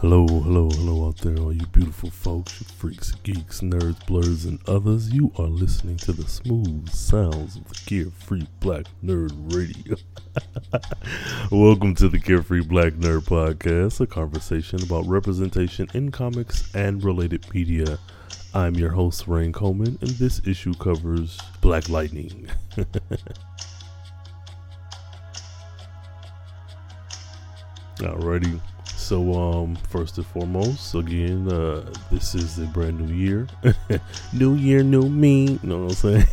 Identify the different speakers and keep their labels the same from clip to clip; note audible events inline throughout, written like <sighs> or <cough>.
Speaker 1: Hello, hello, hello out there, all you beautiful folks, you freaks, geeks, nerds, blurs, and others. You are listening to the smooth sounds of the Carefree Black Nerd Radio. <laughs> Welcome to the Carefree Black Nerd Podcast, a conversation about representation in comics and related media. I'm your host, Rain Coleman, and this issue covers Black Lightning. <laughs> Alrighty. So, um, first and foremost, again, uh, this is a brand new year. <laughs> new year, new me. You know what I'm saying?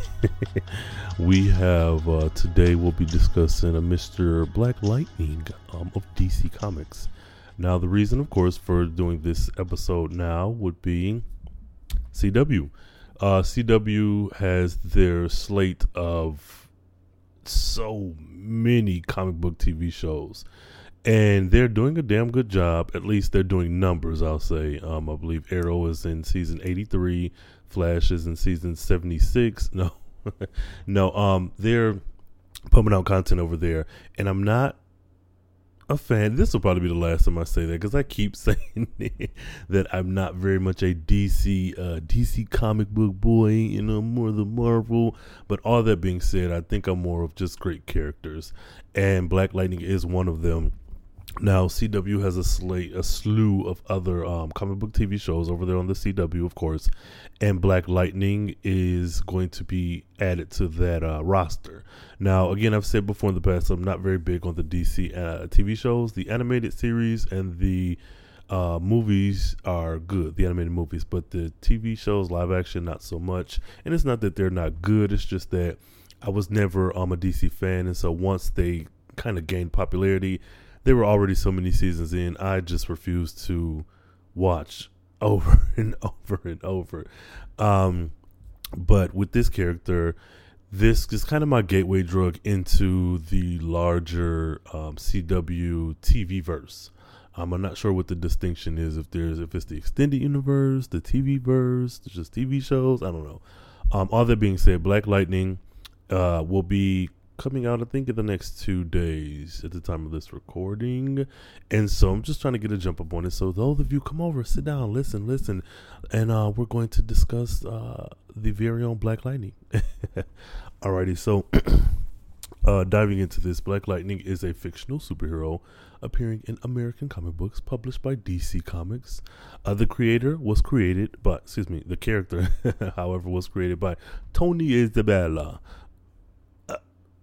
Speaker 1: <laughs> we have, uh, today we'll be discussing a Mr. Black Lightning um, of DC Comics. Now, the reason, of course, for doing this episode now would be CW. Uh, CW has their slate of so many comic book TV shows and they're doing a damn good job. At least they're doing numbers. I'll say. Um, I believe Arrow is in season eighty three. Flash is in season seventy six. <laughs> No, no. Um, they're pumping out content over there, and I'm not a fan. This will probably be the last time I say that because I keep <laughs> saying that I'm not very much a DC uh, DC comic book boy. You know, more the Marvel. But all that being said, I think I'm more of just great characters, and Black Lightning is one of them now, CW has a slate, a slew of other um, comic book TV shows over there on the CW, of course, and Black Lightning is going to be added to that uh, roster. Now, again, I've said before in the past, I'm not very big on the DC uh, TV shows. The animated series and the uh, movies are good, the animated movies, but the TV shows, live action, not so much. And it's not that they're not good; it's just that I was never um, a DC fan, and so once they kind of gained popularity there were already so many seasons in. I just refused to watch <laughs> over and over and over. Um, but with this character, this is kind of my gateway drug into the larger um, CW TV verse. Um, I'm not sure what the distinction is if there's if it's the extended universe, the TV verse, just TV shows. I don't know. Um, all that being said, Black Lightning uh, will be coming out, I think, in the next two days at the time of this recording. And so I'm just trying to get a jump up on it. So those of you come over, sit down, listen, listen, and uh, we're going to discuss uh, the very own Black Lightning. <laughs> Alrighty, so <clears throat> uh, diving into this, Black Lightning is a fictional superhero appearing in American comic books published by DC Comics. Uh, the creator was created by, excuse me, the character, <laughs> however, was created by Tony Isabella.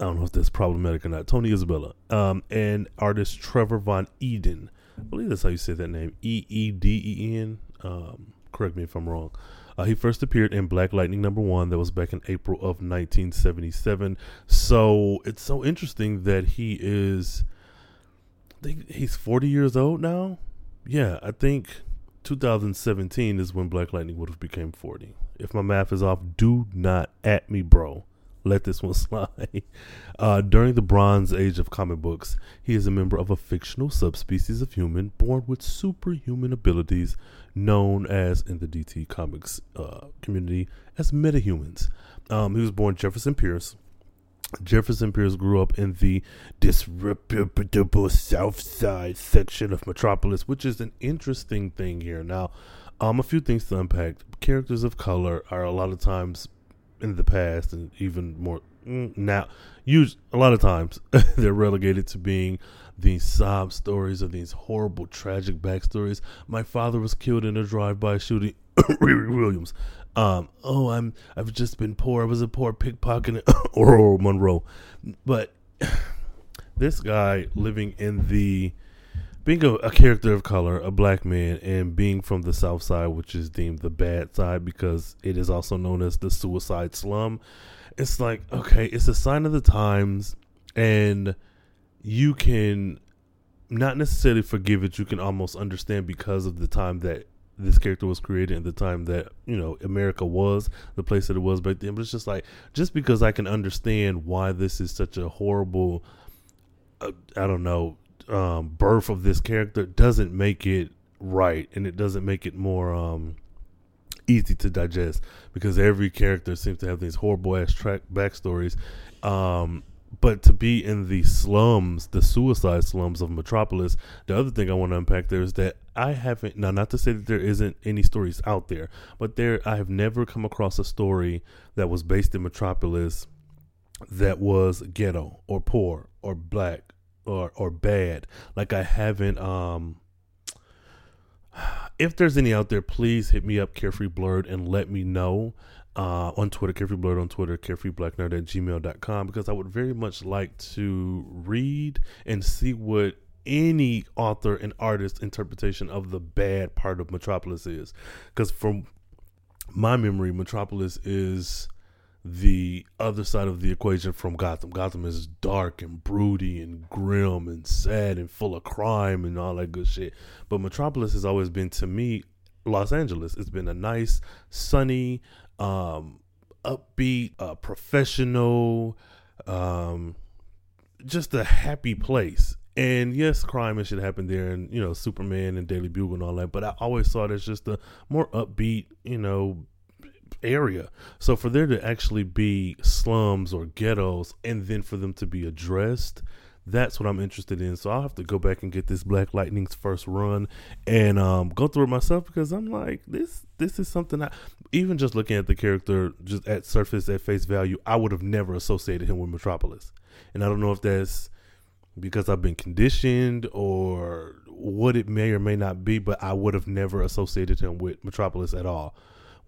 Speaker 1: I don't know if that's problematic or not. Tony Isabella, um, and artist Trevor Von Eeden. I believe that's how you say that name. E E D E N. Um, correct me if I'm wrong. Uh, he first appeared in Black Lightning number one. That was back in April of 1977. So it's so interesting that he is. I think he's 40 years old now. Yeah, I think 2017 is when Black Lightning would have became 40. If my math is off, do not at me, bro let this one <laughs> slide. Uh, during the Bronze Age of comic books, he is a member of a fictional subspecies of human born with superhuman abilities known as, in the DC Comics uh, community, as metahumans. Um, he was born Jefferson Pierce. Jefferson Pierce grew up in the disreputable South Side section of Metropolis, which is an interesting thing here. Now, um, a few things to unpack. Characters of color are a lot of times in the past and even more mm, now use a lot of times <laughs> they're relegated to being these sob stories of these horrible tragic backstories. My father was killed in a drive-by shooting <coughs> Riri Williams. Um, oh i'm i've just been poor. I was a poor pickpocket <coughs> Ororo Monroe. But <sighs> this guy living in the being a, a, character of color, a black man, and being from the South Side, which is deemed the bad side because it is also known as the suicide slum, it's like, okay, it's a sign of the times, and you can not necessarily forgive it, you can almost understand because of the time that this character was created and the time that you know America was the place that it was back then. But it's just like just because I can understand why this is such a horrible, uh, I don't know, um, birth of this character doesn't make it right, and it doesn't make it more um, easy to digest because every character seems to have these horrible ass track backstories. Um, but to be in the slums, the suicide slums of Metropolis, the other thing I want to unpack there is that I haven't now not to say that there isn't any stories out there, but there I have never come across a story that was based in Metropolis that was ghetto or poor or black or or bad. Like I haven't um <sighs> if there's any out there, please hit me up, Carefree Blerd, and let me know uh, on Twitter, Carefree Blerd on Twitter, Carefree Black carefreeblacknerd at gmail.com, because I would very much like to read and see what any author and artist interpretation of the bad part of Metropolis is. Because from my memory, Metropolis is the other side of the equation from Gotham. Gotham is dark and broody and grim and sad and full of crime and all that good shit. But Metropolis has always been to me Los Angeles. It's been a nice, sunny, um, upbeat, uh, professional, um, just a happy place. And yes, crime and shit happened there, and you know, Superman and Daily Bugle and all that. But I always saw it as just a more upbeat, you know, area. So for there to actually be slums or ghettos and then for them to be addressed, that's what I'm interested in. So I'll have to go back and get this Black Lightning's first run and um, go through it myself because I'm like this. This is something I even just looking at the character just at surface at face value, I would have never associated him with Metropolis, and I don't know if that's because I've been conditioned or what it may or may not be, but I would have never associated him with Metropolis at all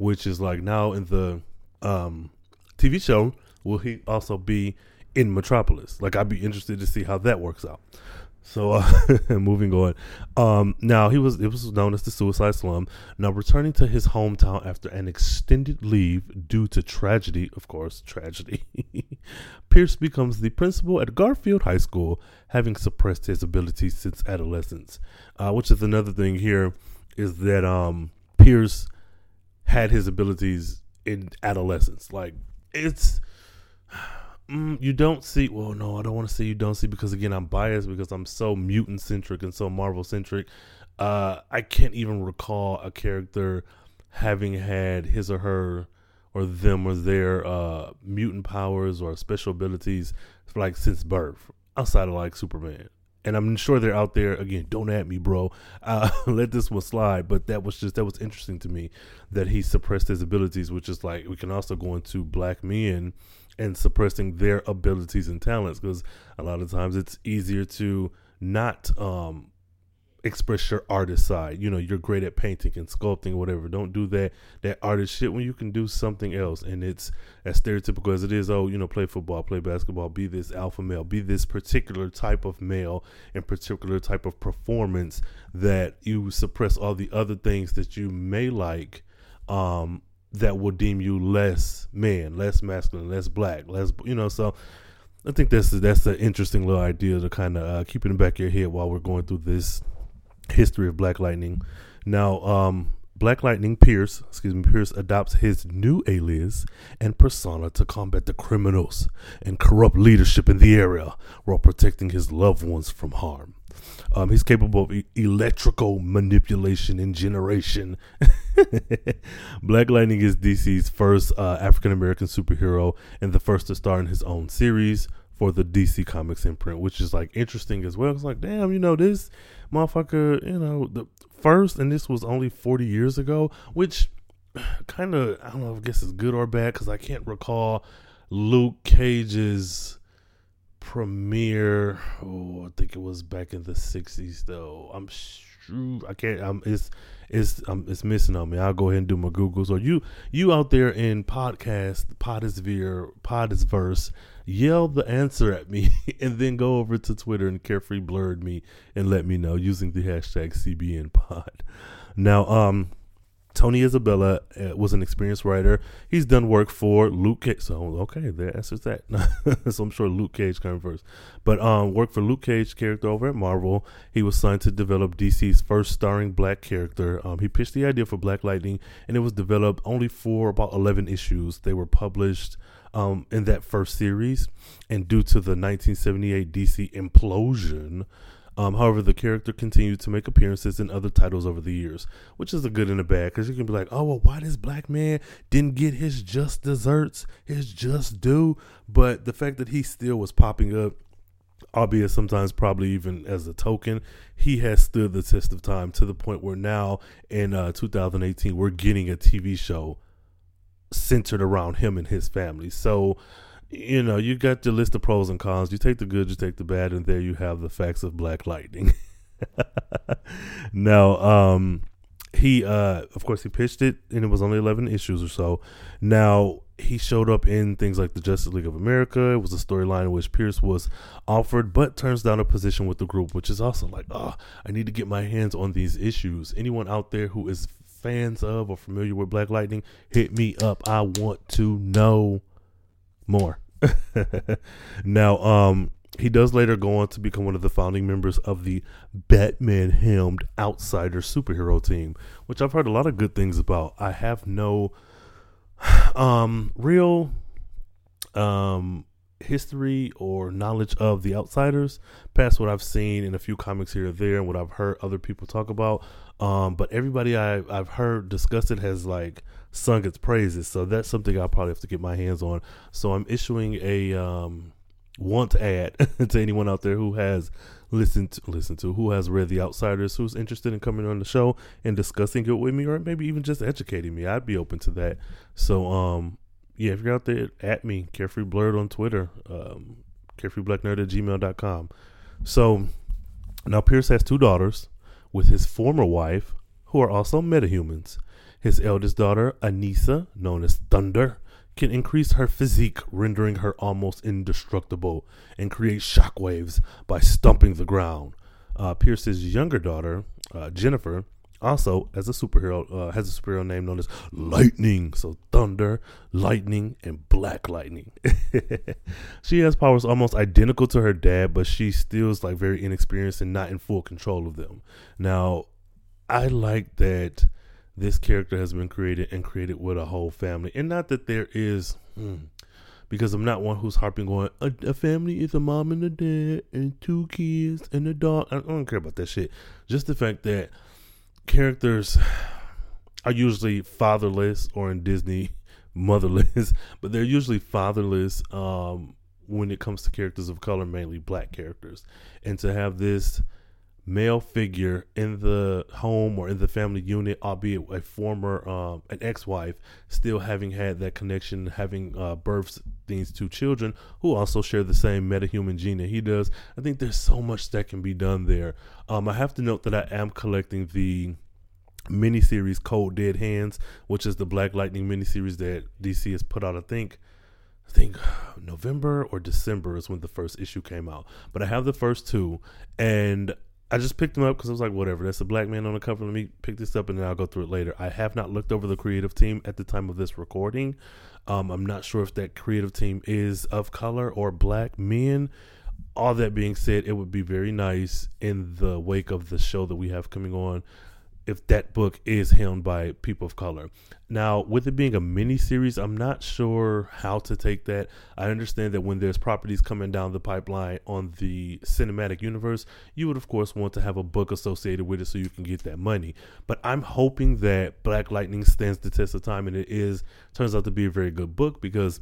Speaker 1: which is like now in the um, TV show, will he also be in Metropolis? Like, I'd be interested to see how that works out. So, uh, <laughs> moving on. Um, now he was it was known as the Suicide Slum. Now returning to his hometown after an extended leave due to tragedy, of course, tragedy. <laughs> Pierce becomes the principal at Garfield High School, having suppressed his abilities since adolescence. Uh, which is another thing here is that um, Pierce had his abilities in adolescence. Like it's mm, you don't see. Well, no, I don't want to say you don't see because again, I'm biased because I'm so mutant centric and so Marvel centric. Uh, I can't even recall a character having had his or her or them or their uh, mutant powers or special abilities like since birth outside of like Superman and I'm sure they're out there again. Don't at me, bro. Uh, <laughs> let this one slide. But that was just that was interesting to me that he suppressed his abilities, which is like we can also go into black men and suppressing their abilities and talents because a lot of times it's easier to not um, express your artist side. You know, you're great at painting and sculpting, or whatever. Don't do that that artist shit when you can do something else. And it's as stereotypical as it is. Oh, you know, play football, play basketball, be this alpha male, be this particular type of male and particular type of performance that you suppress all the other things that you may like. Um, that will deem you less man, less masculine, less black, less you know. So I think that's that's an interesting little idea to kind of uh, keep in the back of your head while we're going through this history of Black Lightning. Now, um, Black Lightning Pierce, excuse me, Pierce adopts his new alias and persona to combat the criminals and corrupt leadership in the area while protecting his loved ones from harm. Um, he's capable of e- electrical manipulation and generation. <laughs> Black Lightning is DC's first uh, African American superhero and the first to star in his own series for the DC Comics imprint, which is like interesting as well. It's like, damn, you know, this motherfucker, you know, the first, and this was only 40 years ago, which <sighs> kind of, I don't know, I guess it's good or bad because I can't recall Luke Cage's premiere. Oh, I think it was back in the 60s, though. I'm sure, I can't, I'm, it's, it's um, it's missing on me. I'll go ahead and do my Googles. Or you you out there in podcast, Podisvere, Podisverse, yell the answer at me, <laughs> and then go over to Twitter and carefree blerd me and let me know using the hashtag CBN Pod. Now, um, Tony Isabella uh, was an experienced writer. He's done work for Luke Cage. So okay, the answer's that. <laughs> so I'm sure Luke Cage came first, but um, worked for Luke Cage character over at Marvel. He was signed to develop DC's first starring black character. Um, he pitched the idea for Black Lightning, and it was developed only for about 11 issues. They were published um, in that first series, and due to the 1978 DC implosion um, however, the character continued to make appearances in other titles over the years, which is a good and a bad because you can be like, oh, well, why this black man didn't get his just desserts, his just due? But the fact that he still was popping up albeit sometimes probably even as a token, he has stood the test of time to the point where now in uh, 2018 we're getting a TV show centered around him and his family. So, you know, you got your list of pros and cons. You take the good, you take the bad, and there you have the facts of Black Lightning. <laughs> now, um, he uh of course he pitched it and it was only 11 issues or so now he showed up in things like the justice league of america it was a storyline in which pierce was offered but turns down a position with the group which is also like oh i need to get my hands on these issues anyone out there who is fans of or familiar with black lightning hit me up i want to know more <laughs> now um he does later go on to become one of the founding members of the Batman helmed Outsider superhero team, which I've heard a lot of good things about. I have no <sighs> um real um history or knowledge of the outsiders past what I've seen in a few comics here or there and what I've heard other people talk about. Um, but everybody I, I've heard discuss it has like sung its praises. So that's something I'll probably have to get my hands on. So I'm issuing a um want ad <laughs> to anyone out there who has listened to, listened to who has read the outsiders who's interested in coming on the show and discussing it with me or maybe even just educating me i'd be open to that so um yeah if you're out there at me carefree blerd on twitter um carefreeblacknerd at gmail.com so now pierce has two daughters with his former wife who are also metahumans his eldest daughter anissa known as thunder can increase her physique, rendering her almost indestructible, and create shockwaves by stumping the ground. Uh, Pierce's younger daughter, uh, Jennifer, also as a superhero, uh, has a superhero name known as Lightning. So thunder, lightning, and black lightning. <laughs> she has powers almost identical to her dad, but she still is like very inexperienced and not in full control of them. Now, I like that this character has been created and created with a whole family. And not that there is, hmm, because I'm not one who's harping on a, a, family is a mom and a dad and two kids and a dog. I don't care about that shit. Just the fact that characters <sighs> are usually fatherless or in Disney <laughs> motherless, <laughs> but they're usually fatherless um, when it comes to characters of color, mainly black characters. And to have this male figure in the home or in the family unit, albeit a former um, an ex-wife, still having had that connection, having uh, birthed these two children who also share the same metahuman gene that he does. I think there's so much that can be done there. Um, I have to note that I am collecting the miniseries Cold Dead Hands, which is the Black Lightning miniseries that DC has put out. I think. I think November or December is when the first issue came out. But I have the first two, and I just picked them up because I was like, whatever. That's a black man on the cover. Let me pick this up and then I'll go through it later. I have not looked over the creative team at the time of this recording. Um, I'm not sure if that creative team is of color or black men. All that being said, it would be very nice in the wake of the show that we have coming on if that book is helmed by people of color. Now, with it being a mini series, I'm not sure how to take that. I understand that when there's properties coming down the pipeline on the cinematic universe, you would of course want to have a book associated with it so you can get that money. But I'm hoping that Black Lightning stands the test of time and it is turns out to be a very good book because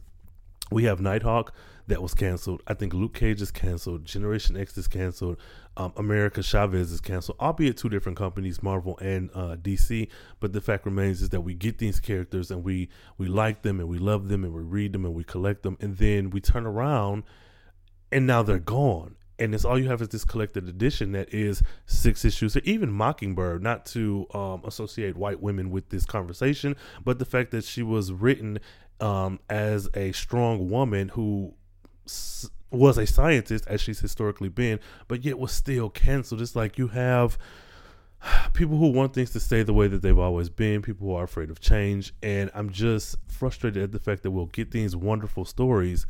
Speaker 1: we have Nighthawk that was canceled. I think Luke Cage is canceled. Generation X is canceled. Um, America Chavez is canceled, albeit two different companies, Marvel and uh, DC. But the fact remains is that we get these characters and we we like them and we love them and we read them and we collect them, and then we turn around and now they're gone. And it's all you have is this collected edition that is six issues, or even Mockingbird. Not to um, associate white women with this conversation, but the fact that she was written um, as a strong woman who s- was a scientist, as she's historically been, but yet was still canceled. It's like you have <sighs> people who want things to stay the way that they've always been, people who are afraid of change. And I'm just frustrated at the fact that we'll get these wonderful stories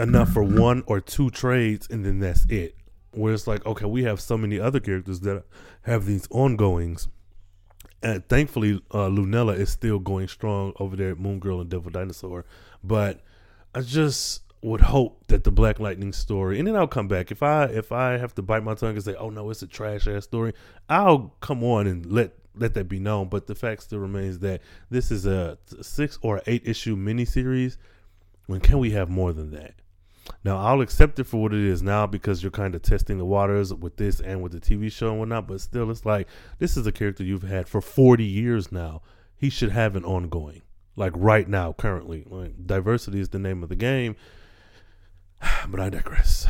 Speaker 1: enough for one or two trades, and then that's it. Where it's like, okay, we have so many other characters that have these ongoings and thankfully uh, Lunella is still going strong over there at Moon Girl and Devil Dinosaur. But I just would hope that the Black Lightning story, and then I'll come back if I if I have to bite my tongue and say, "Oh no, it's a trash ass story," I'll come on and let let that be known. But the fact still remains that this is a six or eight issue miniseries. When can we have more than that? Now I'll accept it for what it is now because you're kind of testing the waters with this and with the TV show and whatnot. But still, it's like this is a character you've had for 40 years now. He should have an ongoing, like right now, currently. Like diversity is the name of the game. <sighs> But I digress.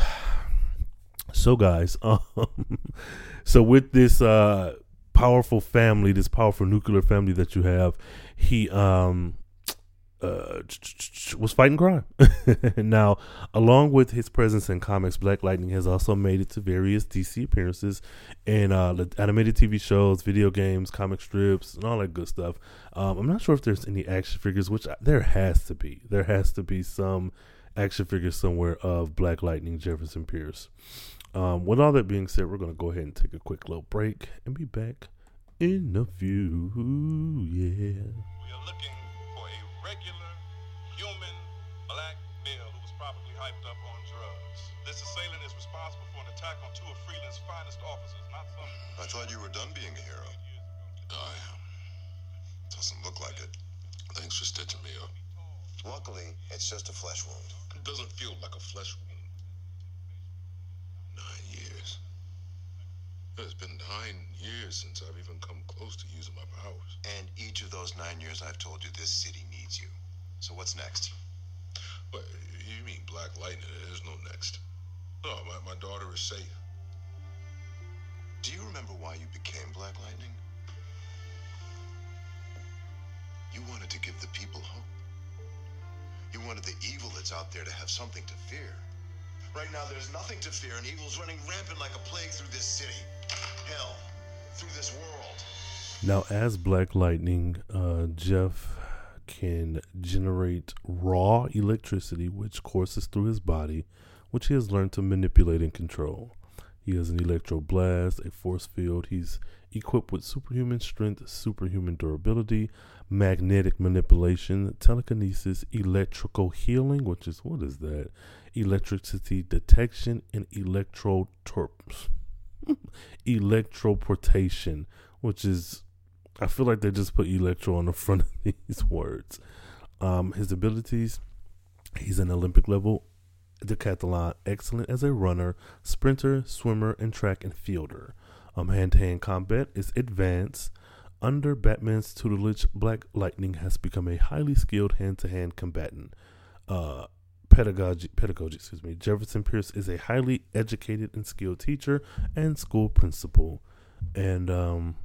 Speaker 1: So, guys, <laughs> um, so with this uh, powerful family, this powerful nuclear family that you have, he um uh, was fighting crime. <laughs> now, along with his presence in comics, Black Lightning has also made it to various DC appearances in uh, animated TV shows, video games, comic strips, and all that good stuff. Um, I'm not sure if there's any action figures, which I, there has to be. There has to be some action figures somewhere of Black Lightning Jefferson Pierce. Um, with all that being said, we're going to go ahead and take a quick little break and be back in a few. Yeah.
Speaker 2: Regular human black male who was probably hyped up on drugs. This assailant is responsible for an attack on two of Freeland's finest officers, not some.
Speaker 3: I thought you were done being a hero.
Speaker 4: I am.
Speaker 3: Doesn't look like it.
Speaker 4: Thanks for stitching me up.
Speaker 3: Luckily, it's just a flesh wound.
Speaker 4: It doesn't feel like a flesh wound. Nine years. It's been nine years since I've even come close to using my powers.
Speaker 3: And each of those nine years, I've told you this city needs you. So what's next?
Speaker 4: But you mean Black Lightning? There's no next. No, my, my daughter is safe.
Speaker 3: Do you remember why you became Black Lightning? You wanted to give the people hope. You wanted the evil that's out there to have something to fear. Right now, there's nothing to fear, and evil's running rampant like a plague through this city. Hell, through this world.
Speaker 1: Now, as Black Lightning, uh, Jeff can generate raw electricity, which courses through his body, which he has learned to manipulate and control. He has an electroblast, a force field. He's equipped with superhuman strength, superhuman durability, magnetic manipulation, telekinesis, electrical healing, which is what is that? Electricity detection and electrotorps. Electroportation, which is I feel like they just put electro on the front of <laughs> these words. Um, his abilities, he's an Olympic level decathlon, excellent as a runner, sprinter, swimmer, and track and fielder. Um, hand-to-hand combat is advanced. Under Batman's tutelage, Black Lightning has become a highly skilled hand-to-hand combatant. Uh, pedagogy, pedagogy, excuse me. Jefferson Pierce is a highly educated and skilled teacher and school principal. And um,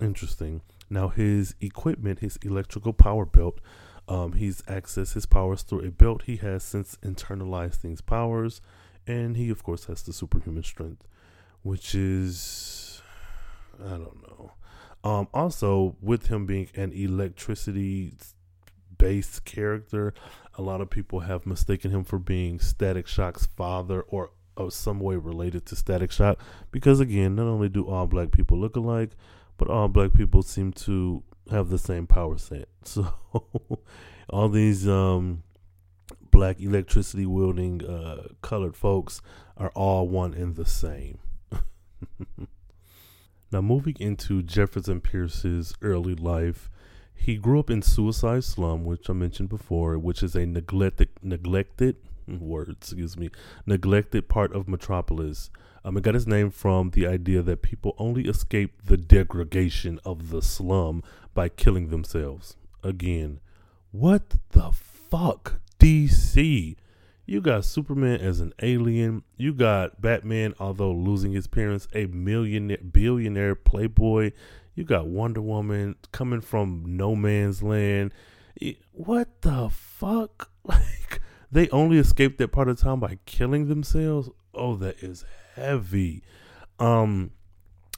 Speaker 1: interesting. Now his equipment, his electrical power belt, um, he's accessed his powers through a belt he has since internalized these powers, and he of course has the superhuman strength, which is I don't know. Um, also, with him being an electricity based character, a lot of people have mistaken him for being Static Shock's father or of some way related to Static Shock because again, not only do all black people look alike, but all black people seem to have the same power set. <laughs> So all these um, black electricity wielding uh, colored folks are all one and the same. <laughs> now, moving into Jefferson Pierce's early life, he grew up in Suicide Slum, which I mentioned before, which is a neglected neglected words, excuse me, neglected part of Metropolis. Um, it got its name from the idea that people only escape the degradation of the slum by killing themselves. Again, what the fuck, DC? You got Superman as an alien. You got Batman, although losing his parents, a millionaire, billionaire playboy. You got Wonder Woman coming from no man's land. What the fuck? <laughs> Like, they only escaped that part of town by killing themselves. Oh, that is heavy. Um,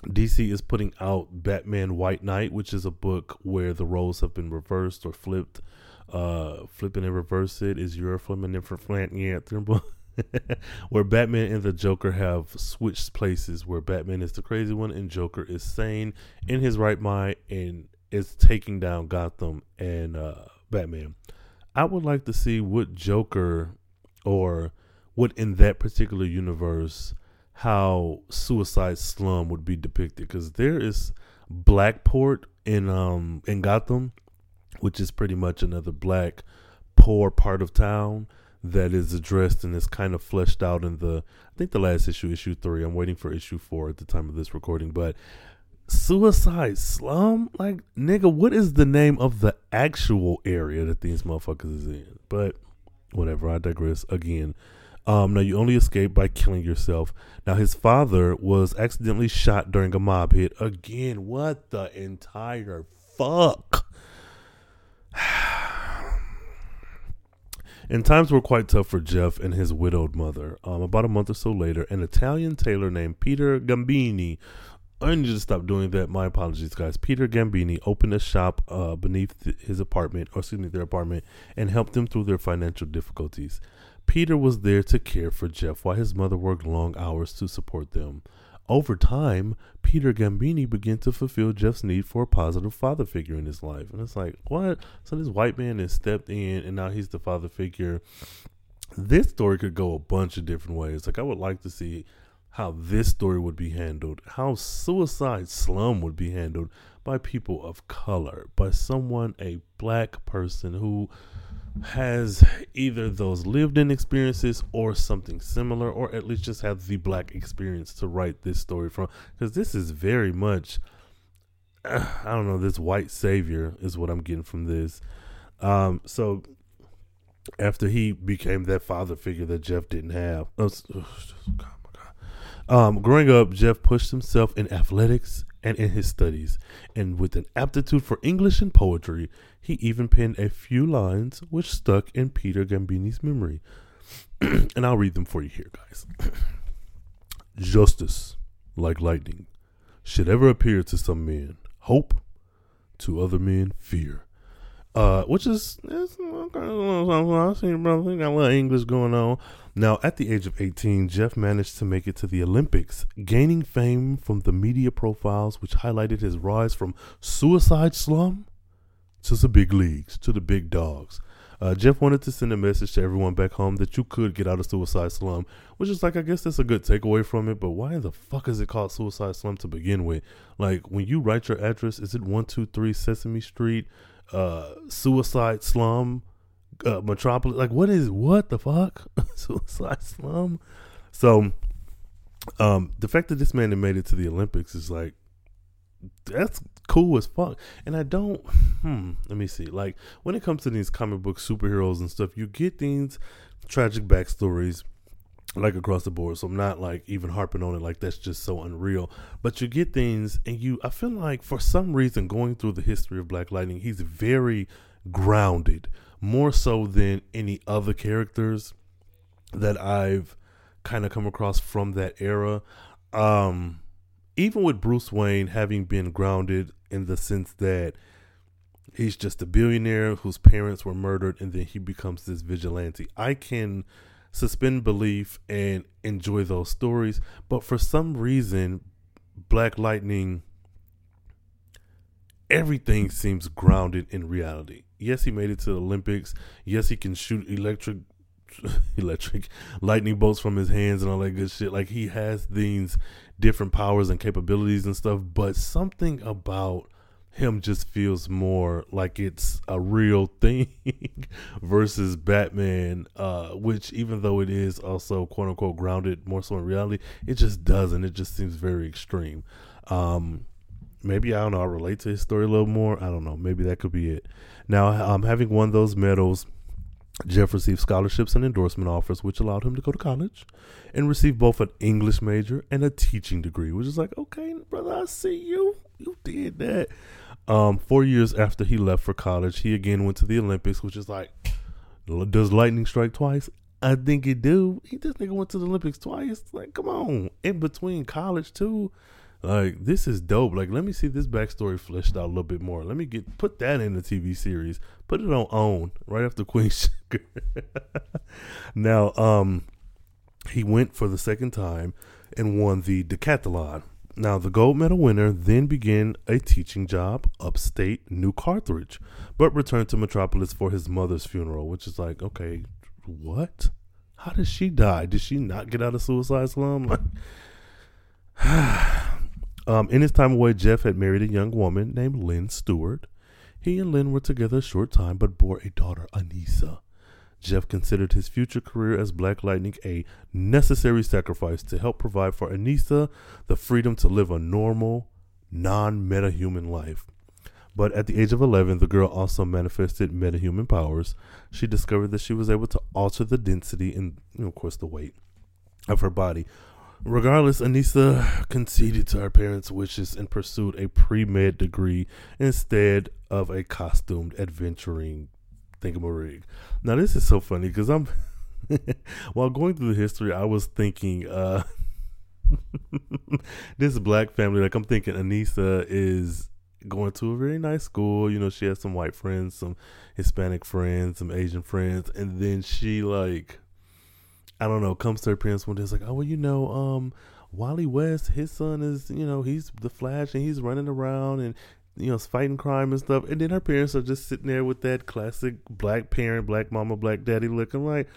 Speaker 1: DC is putting out Batman White Knight, which is a book where the roles have been reversed or flipped. Uh, flipping and reverse it is your flipping and flipping yeah, <laughs> <laughs> where Batman and the Joker have switched places, where Batman is the crazy one and Joker is sane in his right mind and is taking down Gotham and uh, Batman. I would like to see what Joker or what in that particular universe how Suicide Slum would be depicted because there is Blackport in um in Gotham, which is pretty much another black poor part of town. That is addressed and is kind of fleshed out in the I think the last issue, issue three. I'm waiting for issue four at the time of this recording, but Suicide Slum, like nigga, what is the name of the actual area that these motherfuckers is in? But whatever, I digress. Again, um, now you only escape by killing yourself. Now his father was accidentally shot during a mob hit. Again, what the entire fuck? And times were quite tough for Jeff and his widowed mother. Um, about a month or so later, an Italian tailor named Peter Gambini. I need to stop doing that. My apologies, guys. Peter Gambini opened a shop uh, beneath his apartment, or excuse me, their apartment, and helped them through their financial difficulties. Peter was there to care for Jeff while his mother worked long hours to support them. Over time, Peter Gambini began to fulfill Jeff's need for a positive father figure in his life. And it's like, what? So this white man has stepped in and now he's the father figure. This story could go a bunch of different ways. Like, I would like to see how this story would be handled, how suicide slum would be handled by people of color, by someone, a black person who has either those lived in experiences or something similar, or at least just have the black experience to write this story from. Because this is very much, uh, <sighs> I don't know, this white savior is what I'm getting from this. Um, so after he became that father figure that Jeff didn't have, oh, oh, God, um, growing up, Jeff pushed himself in athletics and in his studies, and with an aptitude for English and poetry, he even penned a few lines which stuck in Peter Gambini's memory. <clears throat> and I'll read them for you here, guys. <clears throat> Justice, like lightning, should ever appear to some men, hope, to other men, fear. Uh, which is, it's, I see, brother, got a little English going on. Now, at the age of 18, Jeff managed to make it to the Olympics, gaining fame from the media profiles which highlighted his rise from suicide slum to the big leagues, to the big dogs. Uh, Jeff wanted to send a message to everyone back home that you could get out of suicide slum, which is like, I guess that's a good takeaway from it, but why the fuck is it called suicide slum to begin with? Like, when you write your address, is it 123 Sesame Street, uh, suicide slum? uh, Metropolis. Like, what is what the fuck? <laughs> Suicide Slum. So, um, the fact that this man made it to the Olympics is like that's cool as fuck. And I don't. Hmm. Let me see. Like when it comes to these comic book superheroes and stuff, you get these tragic backstories like across the board. So I'm not like even harping on it like that's just so unreal. But you get things and you I feel like for some reason going through the history of Black Lightning, he's very grounded more so than any other characters that I've kind of come across from that era. Um, even with Bruce Wayne having been grounded in the sense that he's just a billionaire whose parents were murdered and then he becomes this vigilante. I can suspend belief and enjoy those stories, but for some reason, Black Lightning everything seems grounded in reality. Yes, he made it to the Olympics. Yes, he can shoot electric <laughs> electric lightning bolts from his hands and all that good shit. Like he has these different powers and capabilities and stuff, but something about him just feels more like it's a real <laughs> thing versus Batman, uh, which even though it is also quote unquote grounded more so in reality, it just doesn't. It just seems very extreme. Um, maybe I don't know. I relate to his story a little more. I don't know. Maybe that could be it. Now, um, having won those medals, Jeff received scholarships and endorsement offers, which allowed him to go to college and receive both an English major and a teaching degree, which is like, okay, brother, I see you. You did that. Um, four years after he left for college, he again went to the Olympics, which is like, does lightning strike twice? I think it do. He this nigga went to the Olympics twice. Like, come on. In between college too. Like this is dope. Like let me see this backstory fleshed out a little bit more. Let me get put that in the TV series. Put it on OWN right after Queen Sugar. now, um, he went for the second time and won the decathlon. Now, the gold medal winner then began a teaching job upstate New Carthage, but returned to Metropolis for his mother's funeral, which is like, okay, what? How did she die? Did she not get out of suicide slum? Like, Um, in his time away, Jeff had married a young woman named Lynn Stewart. He and Lynn were together a short time, but bore a daughter, Anissa. Jeff considered his future career as Black Lightning a necessary sacrifice to help provide for Anissa the freedom to live a normal, non metahuman life. But at the age of 11, the girl also manifested metahuman powers. She discovered that she was able to alter the density and, of course, the weight of her body. Regardless, Anissa conceded to her parents' wishes and pursued a pre med degree instead of a costumed adventuring thingamarig. Now, this is so funny because I'm, <laughs> while going through the history, I was thinking, uh, <laughs> this black family, like, I'm thinking Anissa is going to a very nice school. You know, she has some white friends, some Hispanic friends, some Asian friends, and then she like, I don't know, comes to her parents one day. It's like, oh well, you know, um, Wally West, his son is, you know, he's the Flash and he's running around and you know, fighting crime and stuff. And then her parents are just sitting there with that classic black parent, black mama, black daddy looking like,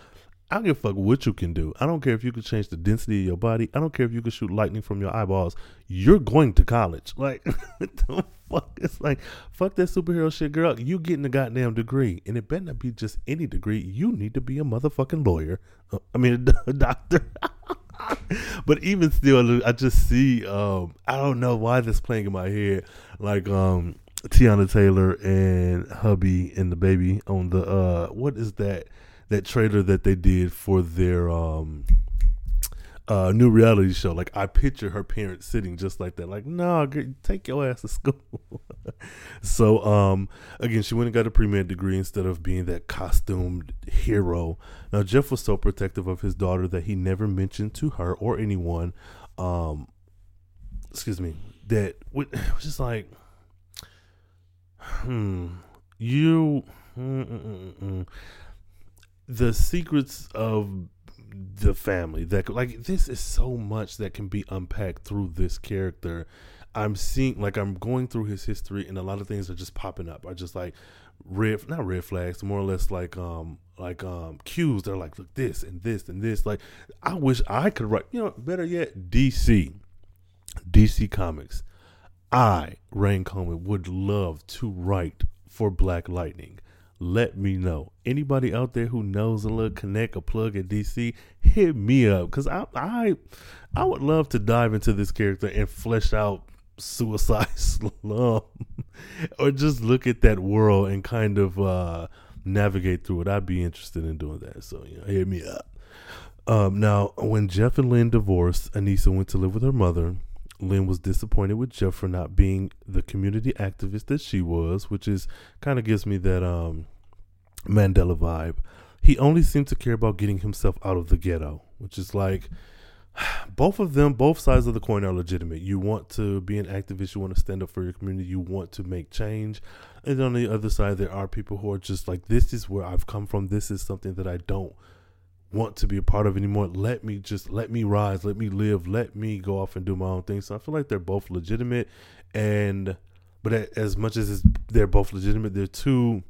Speaker 1: I don't give a fuck what you can do. I don't care if you can change the density of your body. I don't care if you can shoot lightning from your eyeballs. You're going to college. Like, <laughs> fuck? It's like, fuck that superhero shit, girl. You getting a goddamn degree. And it better not be just any degree. You need to be a motherfucking lawyer. Uh, I mean, <laughs> a doctor. <laughs> but even still, I just see, um, I don't know why this playing in my head. Like, um, Teyana Taylor and hubby and the baby on the, uh, what is that? that trailer that they did for their um uh new reality show. Like I picture her parents sitting just like that, like, no, nah, take your ass to school. <laughs> so um again, she went and got a pre med degree instead of being that costumed hero. Now Jeff was so protective of his daughter that he never mentioned to her or anyone, um excuse me, that <sighs> it was just like hmm you mm, mm, mm, the secrets of the family that like this is so much that can be unpacked through this character. I'm seeing like i'm going through his history and a lot of things are just popping up. Are just like red not red flags more or less like um like um cues they're like look this and this and this. Like i wish i could write you know better yet dc dc comics. I rain coleman would love to write for black lightning let me know. Anybody out there who knows a little connect a plug at DC, hit me up because I I I would love to dive into this character and flesh out Suicide <laughs> Slum, or just look at that world and kind of uh, navigate through it. I'd be interested in doing that. So you know, hit me up. Um, now, when Jeff and Lynn divorced, Anissa went to live with her mother. Lynn was disappointed with Jeff for not being the community activist that she was, which is kind of gives me that um, Mandela vibe. He only seemed to care about getting himself out of the ghetto, which is like <sighs> both of them, both sides of the coin are legitimate. You want to be an activist, you want to stand up for your community, you want to make change. And on the other side, there are people who are just like, this is where I've come from. This is something that I don't want to be a part of anymore. Let me just let me rise, let me live, let me go off and do my own thing. So I feel like they're both legitimate, and but as much as they're both legitimate, they're two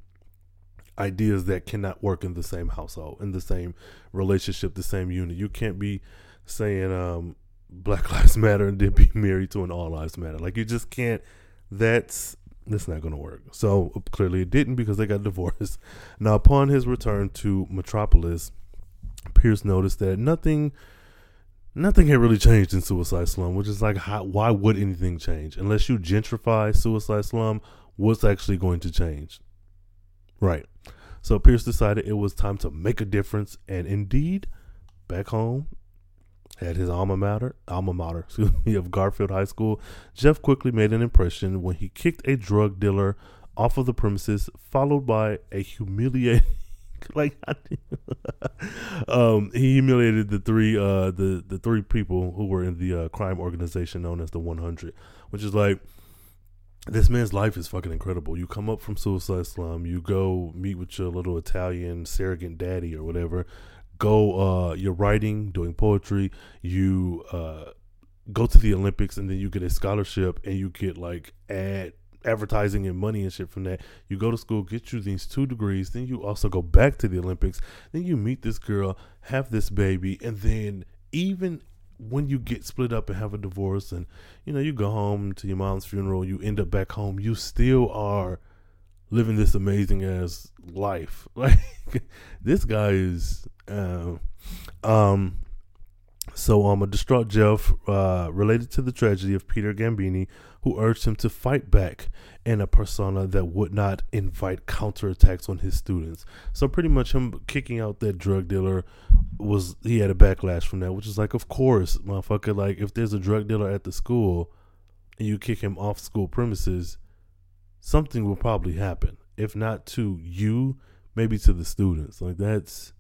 Speaker 1: ideas that cannot work in the same household, in the same relationship, the same unit. You can't be saying um, Black <laughs> Lives Matter and then be married to an All Lives Matter. Like you just can't. That's that's not going to work. So clearly it didn't because they got divorced. <laughs> Now upon his return to Metropolis Pierce noticed that nothing nothing had really changed in Suicide Slum, which is like, how, why would anything change? Unless you gentrify Suicide Slum, what's actually going to change? Right. So Pierce decided it was time to make a difference, and indeed, back home at his alma mater, alma mater, <laughs> excuse me, of Garfield High School, Jeff quickly made an impression when he kicked a drug dealer off of the premises, followed by a humiliating <laughs> like <laughs> um, he humiliated the three uh, the the three people who were in the uh, crime organization known as the 100, which is like this man's life is fucking incredible. You come up from suicide slum, you go meet with your little Italian surrogate daddy or whatever. Go, uh, you're writing, doing poetry. You uh, go to the Olympics, and then you get a scholarship, and you get like ad advertising and money and shit from that. You go to school, get you these two degrees, then you also go back to the Olympics. Then you meet this girl, have this baby, and then even when you get split up and have a divorce and you know you go home to your mom's funeral, you end up back home, you still are living this amazing ass life. <laughs> Like this guy is uh, um so um a distraught Jeff uh related to the tragedy of Peter Gambini who urged him to fight back in a persona that would not invite counterattacks on his students. So pretty much him kicking out that drug dealer was he had a backlash from that, which is like of course, motherfucker, like if there's a drug dealer at the school and you kick him off school premises, something will probably happen. If not to you, maybe to the students. Like that's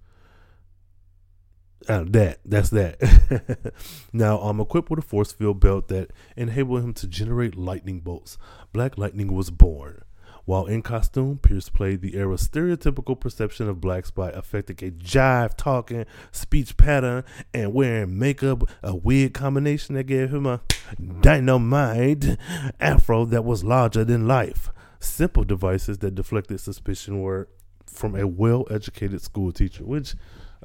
Speaker 1: uh, that that's that. <laughs> now I'm equipped with a force field belt that enabled him to generate lightning bolts. Black Lightning was born. While in costume, Pierce played the era's stereotypical perception of blacks by affecting a jive talking, speech pattern, and wearing makeup, a weird combination that gave him a dynamite afro that was larger than life. Simple devices that deflected suspicion were from a well educated school teacher, which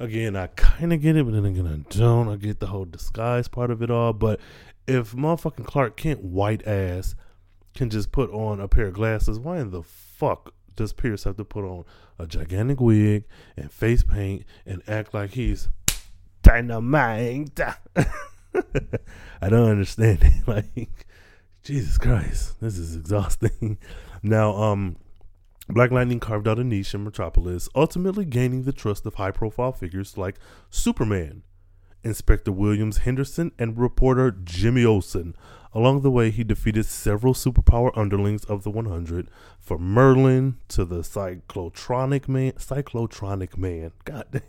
Speaker 1: again, I kind of get it, but then again, I don't. I get the whole disguise part of it all. But if motherfucking Clark Kent, white ass, can just put on a pair of glasses, why in the fuck does Pierce have to put on a gigantic wig and face paint and act like he's dynamite? <laughs> I don't understand it. <laughs> Like, Jesus Christ, this is exhausting. <laughs> Now, um, Black Lightning carved out a niche in Metropolis, ultimately gaining the trust of high profile figures like Superman, Inspector Williams Henderson, and reporter Jimmy Olsen. Along the way, he defeated several superpower underlings of the 100, from Merlyn to the Cyclotronic Man, Cyclotronic Man, <laughs> goddamn,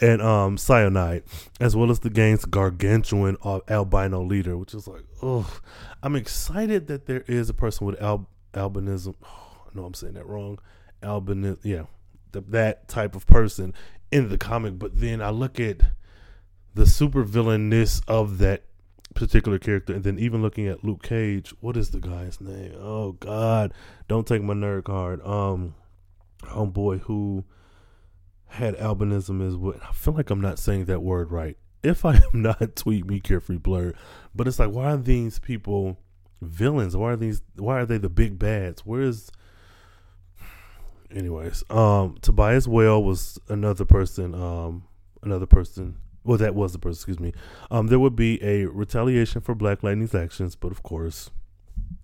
Speaker 1: and um, Cyanide, as well as the gang's gargantuan albino leader, which is like, ugh. I'm excited that there is a person with al- albinism. <sighs> I know I'm saying that wrong. Albinism, yeah, the, that type of person in the comic. But then I look at the super villainness of that particular character, and then even looking at Luke Cage, what is the guy's name? Oh God, don't take my nerd card. Um, oh boy, who had albinism is what I feel like I'm not saying that word right. If I am <laughs> not, tweet me carefree blerd. But it's like, why are these people villains? Why are these? Why are they the big bads? Where's anyways, um, Tobias Whale was another person, um, another person. Well, that was the person. Excuse me. Um, there would be a retaliation for Black Lightning's actions, but of course,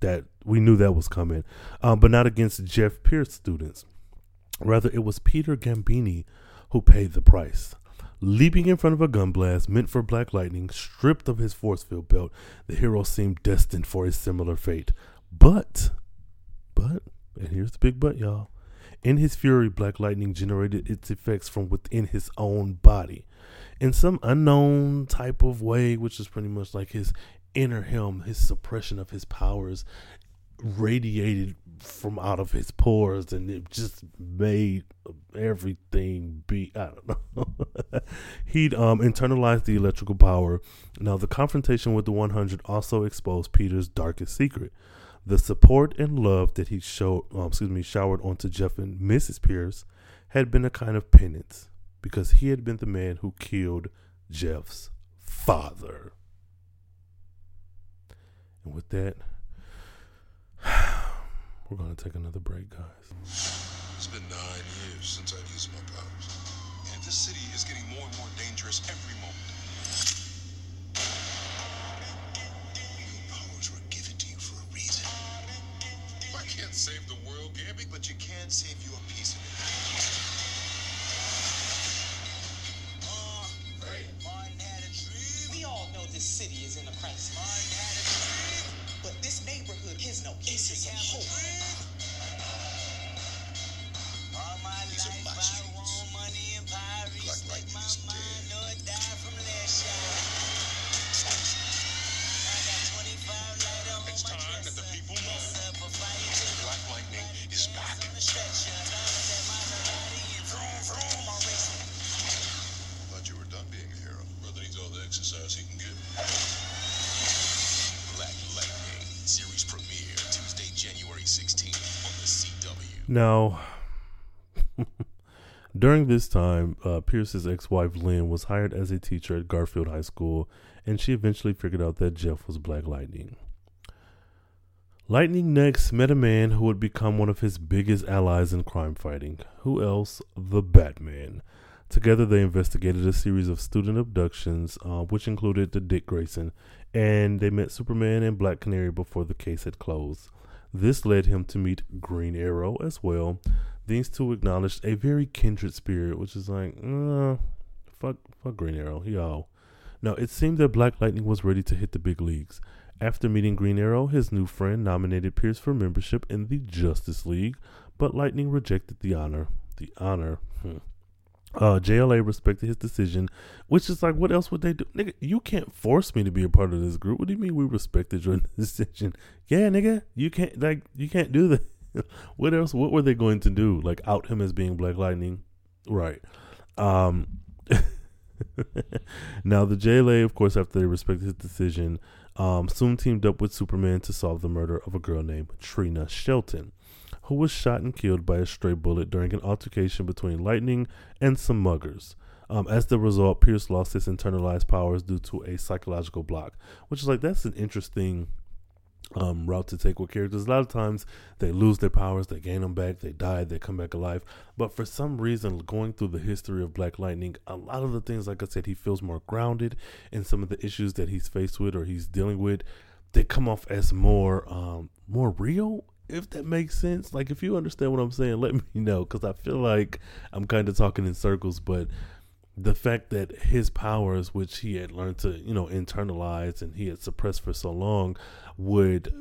Speaker 1: that we knew that was coming. Um, but not against Jeff Pierce students. Rather, it was Peter Gambini who paid the price. Leaping in front of a gun blast meant for Black Lightning, stripped of his force field belt, the hero seemed destined for a similar fate. But, but, and here's the big but, y'all. In his fury, Black Lightning generated its effects from within his own body. In some unknown type of way, which is pretty much like his inner him, his suppression of his powers radiated from out of his pores and it just made everything be I don't know. <laughs> He'd um internalized the electrical power. Now the confrontation with the 100 also exposed Peter's darkest secret. The support and love that he showed um, excuse me showered onto Jeff and Mrs. Pierce had been a kind of penance because he had been the man who killed Jeff's father. And with that, <sighs> we're going to take another break, guys.
Speaker 4: It's been nine years since I've used my powers.
Speaker 3: And this city is getting more and more dangerous every moment.
Speaker 4: I can't save the world, Gabby.
Speaker 3: but you can save you a piece of it.
Speaker 5: Ah, Martin had a dream. We all know this city is in a crisis. Martin had a dream. But this neighborhood is no aces of hope. All my
Speaker 3: These
Speaker 5: life I want money and power.
Speaker 3: Black Lightning
Speaker 5: my
Speaker 3: is
Speaker 5: mind
Speaker 3: dead.
Speaker 4: All the exercise he can get.
Speaker 6: Black Lightning series premiere Tuesday, January 16th on the CW.
Speaker 1: Now, <laughs> during this time, uh, Pierce's ex wife Lynn was hired as a teacher at Garfield High School, and she eventually figured out that Jeff was Black Lightning. Lightning next met a man who would become one of his biggest allies in crime fighting. Who else? The Batman. Together, they investigated a series of student abductions, uh, which included the Dick Grayson, and they met Superman and Black Canary before the case had closed. This led him to meet Green Arrow as well. These two acknowledged a very kindred spirit, which is like, fuck, fuck Green Arrow, yo. Now, it seemed that Black Lightning was ready to hit the big leagues. After meeting Green Arrow, his new friend nominated Pierce for membership in the Justice League, but Lightning rejected the honor. The honor. Hmm. Uh, JLA respected his decision, which is like, what else would they do? Nigga, you can't force me to be a part of this group. What do you mean we respected your <laughs> decision? Yeah, nigga, you can't, like, you can't do that. <laughs> what else? What were they going to do? Like, out him as being Black Lightning? Right. Um, <laughs> now, the JLA, of course, after they respected his decision, um, soon teamed up with Superman to solve the murder of a girl named Trina Shelton, who was shot and killed by a stray bullet during an altercation between Lightning and some muggers. Um, as the result, Pierce lost his internalized powers due to a psychological block, which is like that's an interesting um, route to take with characters. A lot of times they lose their powers, they gain them back, they die, they come back alive. But for some reason, going through the history of Black Lightning, a lot of the things, like I said, he feels more grounded in some of the issues that he's faced with or he's dealing with. They come off as more, um, more real. If that makes sense, like if you understand what I'm saying, let <laughs> me know because I feel like I'm kind of talking in circles. But the fact that his powers, which he had learned to, you know, internalize and he had suppressed for so long, would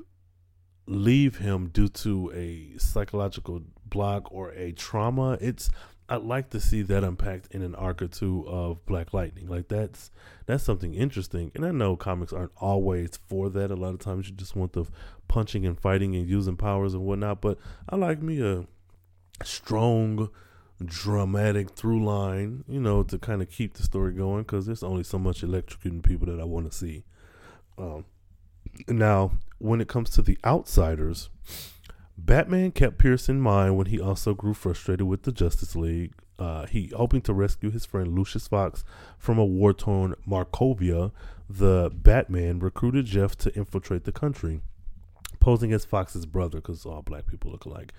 Speaker 1: leave him due to a psychological block or a trauma. It's I'd like to see that unpacked in an arc or two of Black Lightning. Like that's that's something interesting. And I know comics aren't always for that. A lot of times you just want the punching and fighting and using powers and whatnot. But I like me a strong dramatic through line, you know, to kind of keep the story going because there's only so much electrocuting people that I want to see. Um, now, when it comes to the outsiders, Batman kept Pierce in mind when he also grew frustrated with the Justice League. Uh, he hoping to rescue his friend Lucius Fox from a war-torn Markovia. The Batman recruited Jeff to infiltrate the country, posing as Fox's brother because all black people look alike.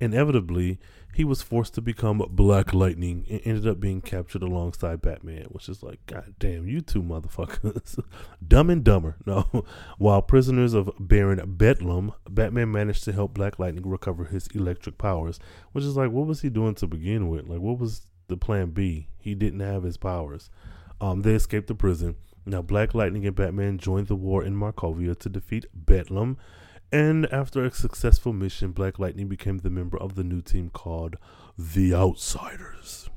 Speaker 1: Inevitably, he was forced to become Black Lightning and ended up being captured alongside Batman, which is like, God damn, you two motherfuckers. <laughs> Dumb and dumber. No. <laughs> While prisoners of Baron Bedlam, Batman managed to help Black Lightning recover his electric powers, which is like, what was he doing to begin with? Like, what was the plan B? He didn't have his powers. Um, they escaped the prison. Now, Black Lightning and Batman joined the war in Markovia to defeat Bedlam and after a successful mission, Black Lightning became the member of the new team called the Outsiders.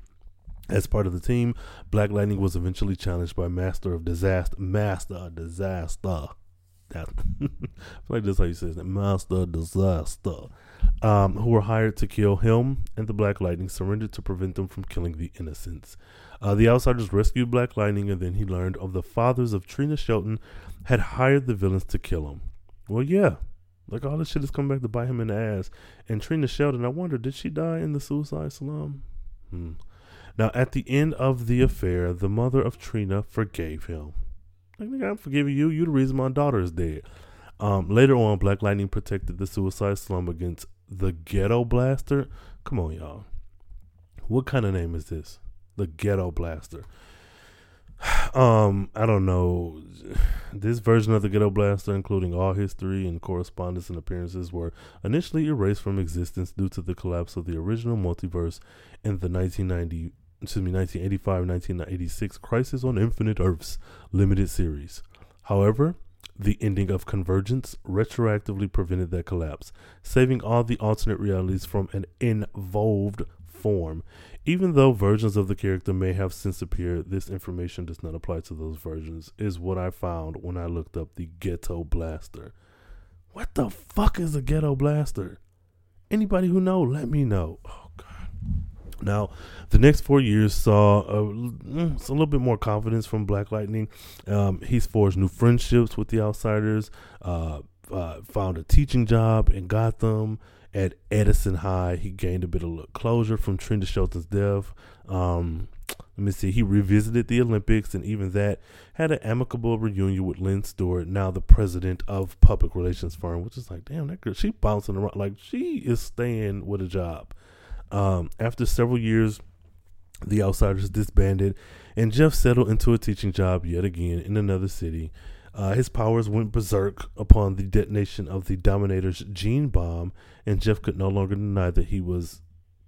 Speaker 1: As part of the team, Black Lightning was eventually challenged by Master of Disaster, Master Disaster. That <laughs> I feel like that's how you say it, Master Disaster. Um, who were hired to kill him, and the Black Lightning surrendered to prevent them from killing the innocents. Uh, the Outsiders rescued Black Lightning, and then he learned of the fathers of Trina Shelton had hired the villains to kill him. Well, yeah, like all this shit is coming back to bite him in the ass. And Trina Shelton, I wonder, did she die in the suicide slum? Hmm. Now, at the end of the affair, the mother of Trina forgave him. Like, nigga, I'm forgiving you. You the reason my daughter is dead. Um, later on, Black Lightning protected the suicide slum against the Ghetto Blaster. Come on, y'all. What kind of name is this? The Ghetto Blaster. Um, I don't know. This version of the Ghetto Blaster, including all history and correspondence and appearances, were initially erased from existence due to the collapse of the original multiverse in the 1990, excuse me, 1985-1986 Crisis on Infinite Earths limited series. However, the ending of Convergence retroactively prevented that collapse, saving all the alternate realities from an involved form. Even though versions of the character may have since appeared, this information does not apply to those versions, is what I found when I looked up the Ghetto Blaster. What the fuck is a Ghetto Blaster? Anybody who know, let me know. Oh god. Now, the next four years saw a, mm, a little bit more confidence from Black Lightning. Um, he's forged new friendships with the outsiders. Uh, uh, found a teaching job in Gotham at Edison High. He gained a bit of closure from Trina Shelton's death. Um, let me see, he revisited the Olympics and even that had an amicable reunion with Lynn Stewart, now the president of public relations firm, which is like, damn, that girl, she bouncing around like she is staying with a job. Um, after several years, the Outsiders disbanded, and Jeff settled into a teaching job yet again in another city. Uh, his powers went berserk upon the detonation of the Dominator's gene bomb, and Jeff could no longer deny that he was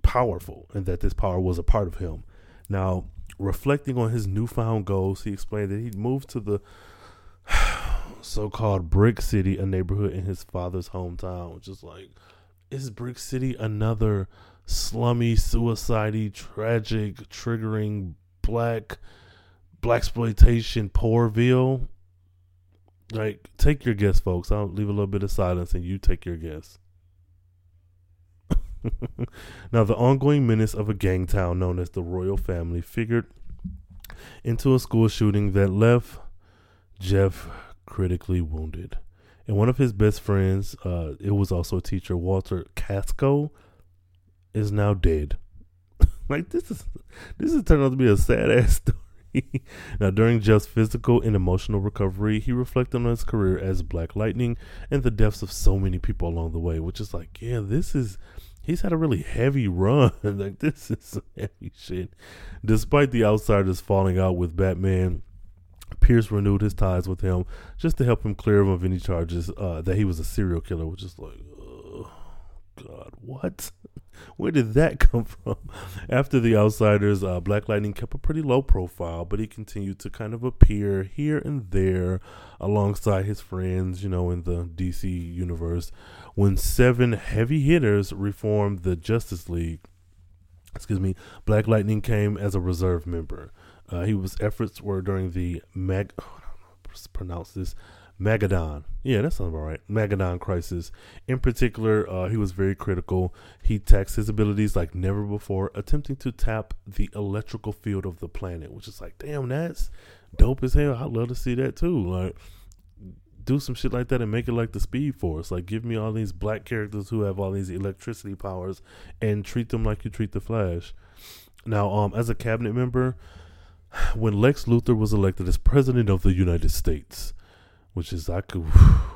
Speaker 1: powerful and that this power was a part of him. Now, reflecting on his newfound goals, he explained that he'd moved to the <sighs> so called Brick City, a neighborhood in his father's hometown, which is like, is Brick City another slummy, suicidy, tragic, triggering black black exploitation poorville? Like, take your guess, folks. I'll leave a little bit of silence and you take your guess. <laughs> now, the ongoing menace of a gang town known as the Royal Family figured into a school shooting that left Jeff critically wounded. And one of his best friends, uh, it was also a teacher, Walter Casco, is now dead. <laughs> like this is this is turned out to be a sad ass <laughs> story. <laughs> now, during Jeff's physical and emotional recovery, he reflected on his career as Black Lightning and the deaths of so many people along the way, which is like, yeah, this is. He's had a really heavy run. <laughs> like, this is some heavy shit. Despite the outsiders falling out with Batman, Pierce renewed his ties with him just to help him clear him of any charges uh, that he was a serial killer, which is like, oh, God, what? Where did that <laughs> come from? After the Outsiders, uh, Black Lightning kept a pretty low profile, but he continued to kind of appear here and there alongside his friends, you know, in the DC universe. When seven heavy hitters reformed the Justice League, excuse me, Black Lightning came as a reserve member. Uh, he was efforts were during the Mag, oh, pronounce this Magadon. Yeah, that sounds about right. Magadon crisis. In particular, uh, he was very critical. He taxed his abilities like never before, attempting to tap the electrical field of the planet, which is like, damn, that's dope as hell. I'd love to see that too. Like, do some shit like that and make it like the Speed Force. Like, give me all these black characters who have all these electricity powers and treat them like you treat the Flash. Now, um, as a cabinet member, <sighs> when Lex Luthor was elected as president of the United States, which is I could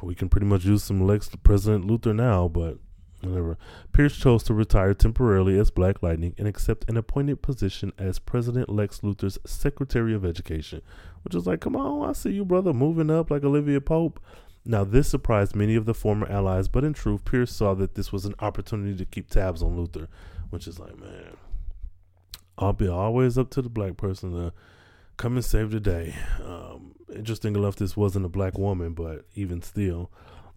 Speaker 1: we can pretty much use some Lex President Luthor now, but whatever. Pierce chose to retire temporarily as Black Lightning and accept an appointed position as President Lex Luthor's Secretary of Education, which is like, come on, I see you, brother, moving up like Olivia Pope. Now, this surprised many of the former allies, but in truth, Pierce saw that this was an opportunity to keep tabs on Luthor, which is like, man, I'll be always up to the black person to come and save the day. Um, interesting enough, this wasn't a black woman, but even still.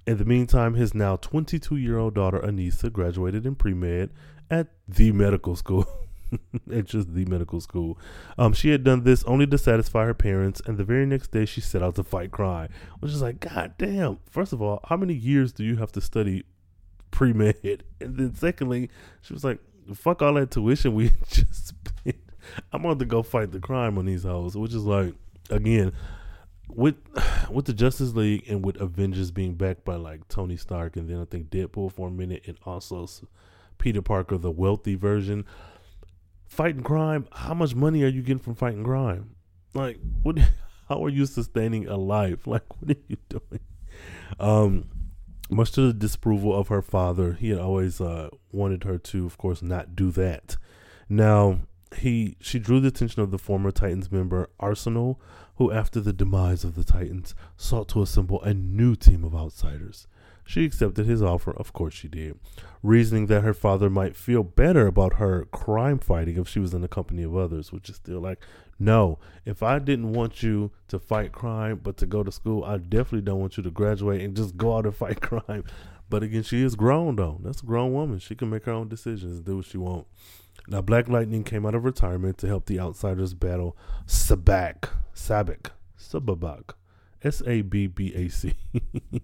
Speaker 1: In the meantime, his now 22 year old daughter, Anissa, graduated in pre med at the medical school. <laughs> it's just the medical school. Um, she had done this only to satisfy her parents, and the very next day she set out to fight crime, which is like, God damn. First of all, how many years do you have to study pre med? <laughs> And then secondly, she was like, fuck all that tuition we <laughs> just spent. I'm going to go fight the crime on these hoes, which is like, again, with <sighs> with the Justice League and with Avengers being backed by like Tony Stark and then I think Deadpool for a minute and also Peter Parker, the wealthy version, fighting crime. How much money are you getting from fighting crime? Like, what? <laughs> How are you sustaining a life? <laughs> Like, what are you doing? Um, much to the disapproval of her father, he had always uh, wanted her to, of course, not do that. Now, he she drew the attention of the former Titans member Arsenal, who, after the demise of the Titans, sought to assemble a new team of outsiders. She accepted his offer, of course she did, reasoning that her father might feel better about her crime fighting if she was in the company of others, which is still like, no, if I didn't want you to fight crime but to go to school, I definitely don't want you to graduate and just go out and fight <laughs> crime. But again, she is grown though. That's a grown woman. She can make her own decisions and do what she wants. Now, Black Lightning came out of retirement to help the Outsiders battle Sabbac, Sabbac, Sabbac, S A B B A C. <laughs>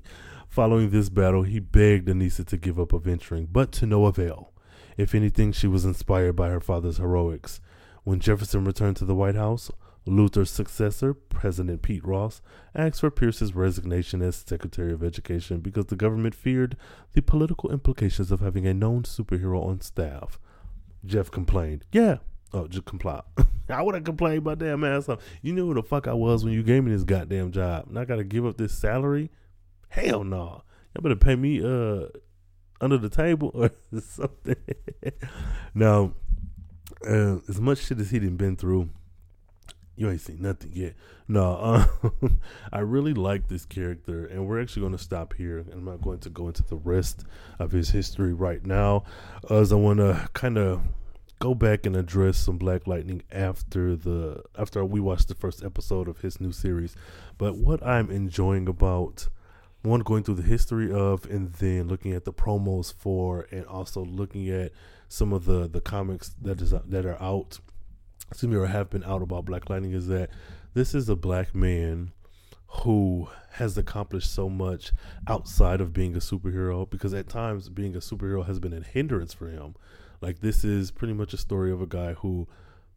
Speaker 1: Following this battle, he begged Anissa to give up adventuring, but to no avail. If anything, she was inspired by her father's heroics. When Jefferson returned to the White House, Luthor's successor, President Pete Ross, asked for Pierce's resignation as Secretary of Education because the government feared the political implications of having a known superhero on staff. Jeff complained. Yeah. Oh, just comply. <laughs> I would have complained about damn ass off. You knew who the fuck I was when you gave me this goddamn job. And I gotta give up this salary? Hell no. Y'all better pay me uh under the table or <laughs> something. <laughs> now, uh, as much shit as he didn't been through, you ain't seen nothing yet. No, um, <laughs> I really like this character, and we're actually going to stop here. I'm not going to go into the rest of his history right now, as I want to kind of go back and address some Black Lightning after the after we watched the first episode of his new series. But what I'm enjoying about one going through the history of and then looking at the promos for and also looking at some of the the comics that is that are out excuse me or have been out about black lightning is that this is a black man who has accomplished so much outside of being a superhero because at times being a superhero has been a hindrance for him like this is pretty much a story of a guy who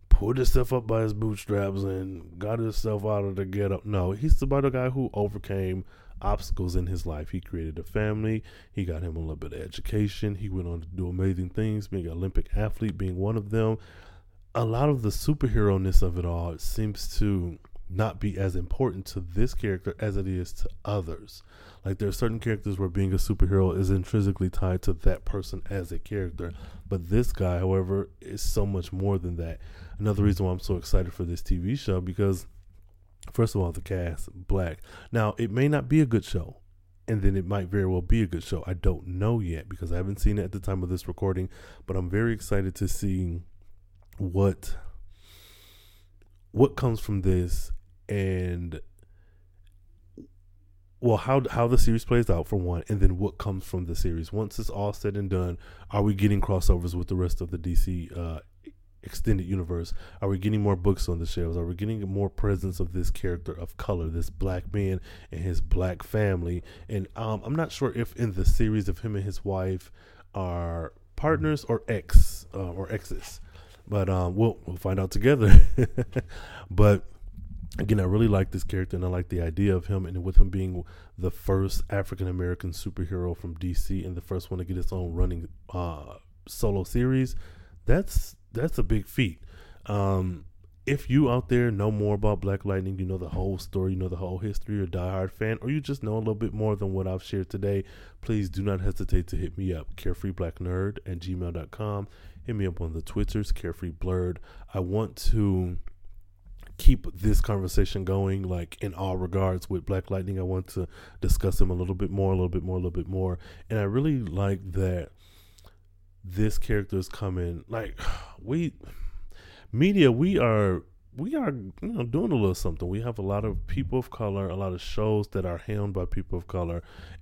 Speaker 1: pulled himself up by his bootstraps and got himself out of the ghetto. No, he's about a guy who overcame obstacles in his life. He created a family. He got him a little bit of education. He went on to do amazing things, being an Olympic athlete, being one of them. A lot of the superhero ness of it all seems to not be as important to this character as it is to others. Like there are certain characters where being a superhero is intrinsically tied to that person as a character, but this guy, however, is so much more than that. Another reason why I'm so excited for this TV show because First of all, the cast, black. Now, it may not be a good show, and then it might very well be a good show. I don't know yet because I haven't seen it at the time of this recording, but I'm very excited to see what what comes from this and well how how the series plays out for one and then what comes from the series once it's all said and done are we getting crossovers with the rest of the dc uh, extended universe? Are we getting more books on the shelves? Are we getting more presence of this character of color, this black man and his black family? And um, I'm not sure if in the series of him and his wife are partners or ex uh, or exes, but um, we'll we'll find out together. <laughs> but again, I really like this character and I like the idea of him and with him being the first African American superhero from DC and the first one to get its own running uh, solo series. That's that's a big feat. Um, if you out there know more about Black Lightning, you know the whole story, you know the whole history, you're a diehard fan, or you just know a little bit more than what I've shared today, please do not hesitate to hit me up, carefreeblacknerd at gmail.com. Hit me up on the Twitters, carefree blerd. I want to keep this conversation going, like in all regards with Black Lightning. I want to discuss him a little bit more, a little bit more, a little bit more. And I really like that this character is coming. Like <sighs> we media, we are we are you know doing a little something. We have a lot of people of color, a lot of shows that are helmed by people of color,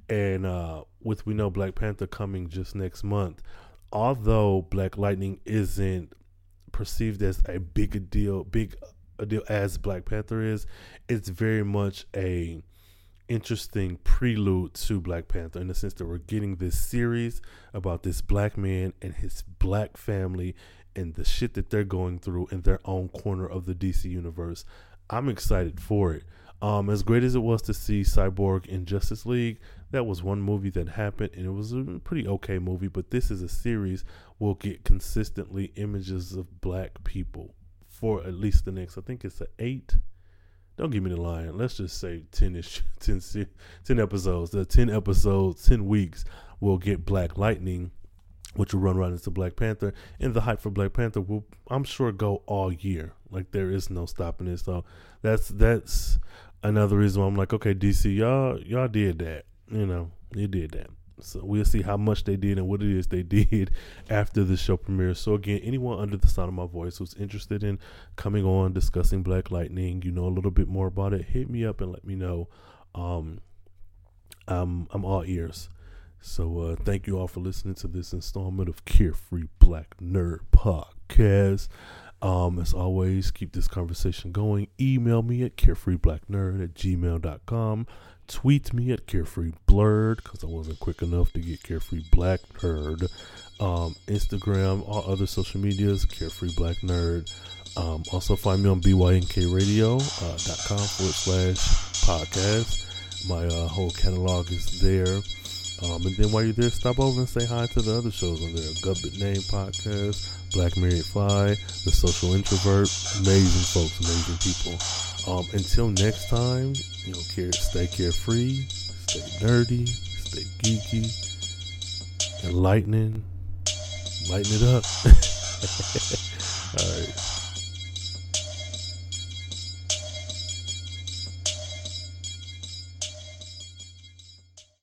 Speaker 1: and uh, with we know Black Panther coming just next month. Although Black Lightning isn't perceived as a big deal, big a deal as Black Panther is, it's very much a interesting prelude to Black Panther in the sense that we're getting this series about this black man and his black family and the shit that they're going through in their own corner of the DC universe. I'm excited for it. Um, as great as it was to see Cyborg in Justice League, that was one movie that happened and it was a pretty okay movie. But this is a series we'll get consistently images of black people for at least the next, I think it's an eight don't give me the line. Let's just say 10 ish, <laughs> 10, 10 episodes. The 10 episodes, 10 weeks, we'll get Black Lightning, which will run right into Black Panther. And the hype for Black Panther will, I'm sure, go all year. Like there is no stopping it. So that's that's another reason why I'm like, okay, DC, y'all y'all did that. You know, you did that. So we'll see how much they did and what it is they <laughs> did after the show premieres. So again, anyone under the sound of my voice who's interested in coming on discussing Black Lightning, you know a little bit more about it, hit me up and let me know. Um, I'm I'm all ears. So uh, thank you all for listening to this installment of Carefree Black Nerd Podcast. Um, as always, keep this conversation going. Email me at carefreeblacknerd at gmail.com tweet me at Carefree Blerd because I wasn't quick enough to get Carefree Black Nerd. Um, Instagram, all other social medias, Carefree Black Nerd. Um, also find me on bynkradio.com uh, .com forward slash podcast. My uh, whole catalog is there. Um, and then while you're there, stop over and say hi to the other shows on there. Gubbit Name Podcast, Black Married Fly, The Social Introvert. Amazing folks, amazing people. Um, until next time, you don't care. Stay carefree. Stay nerdy. Stay geeky. Enlightening. Lighten it up. <laughs> All right.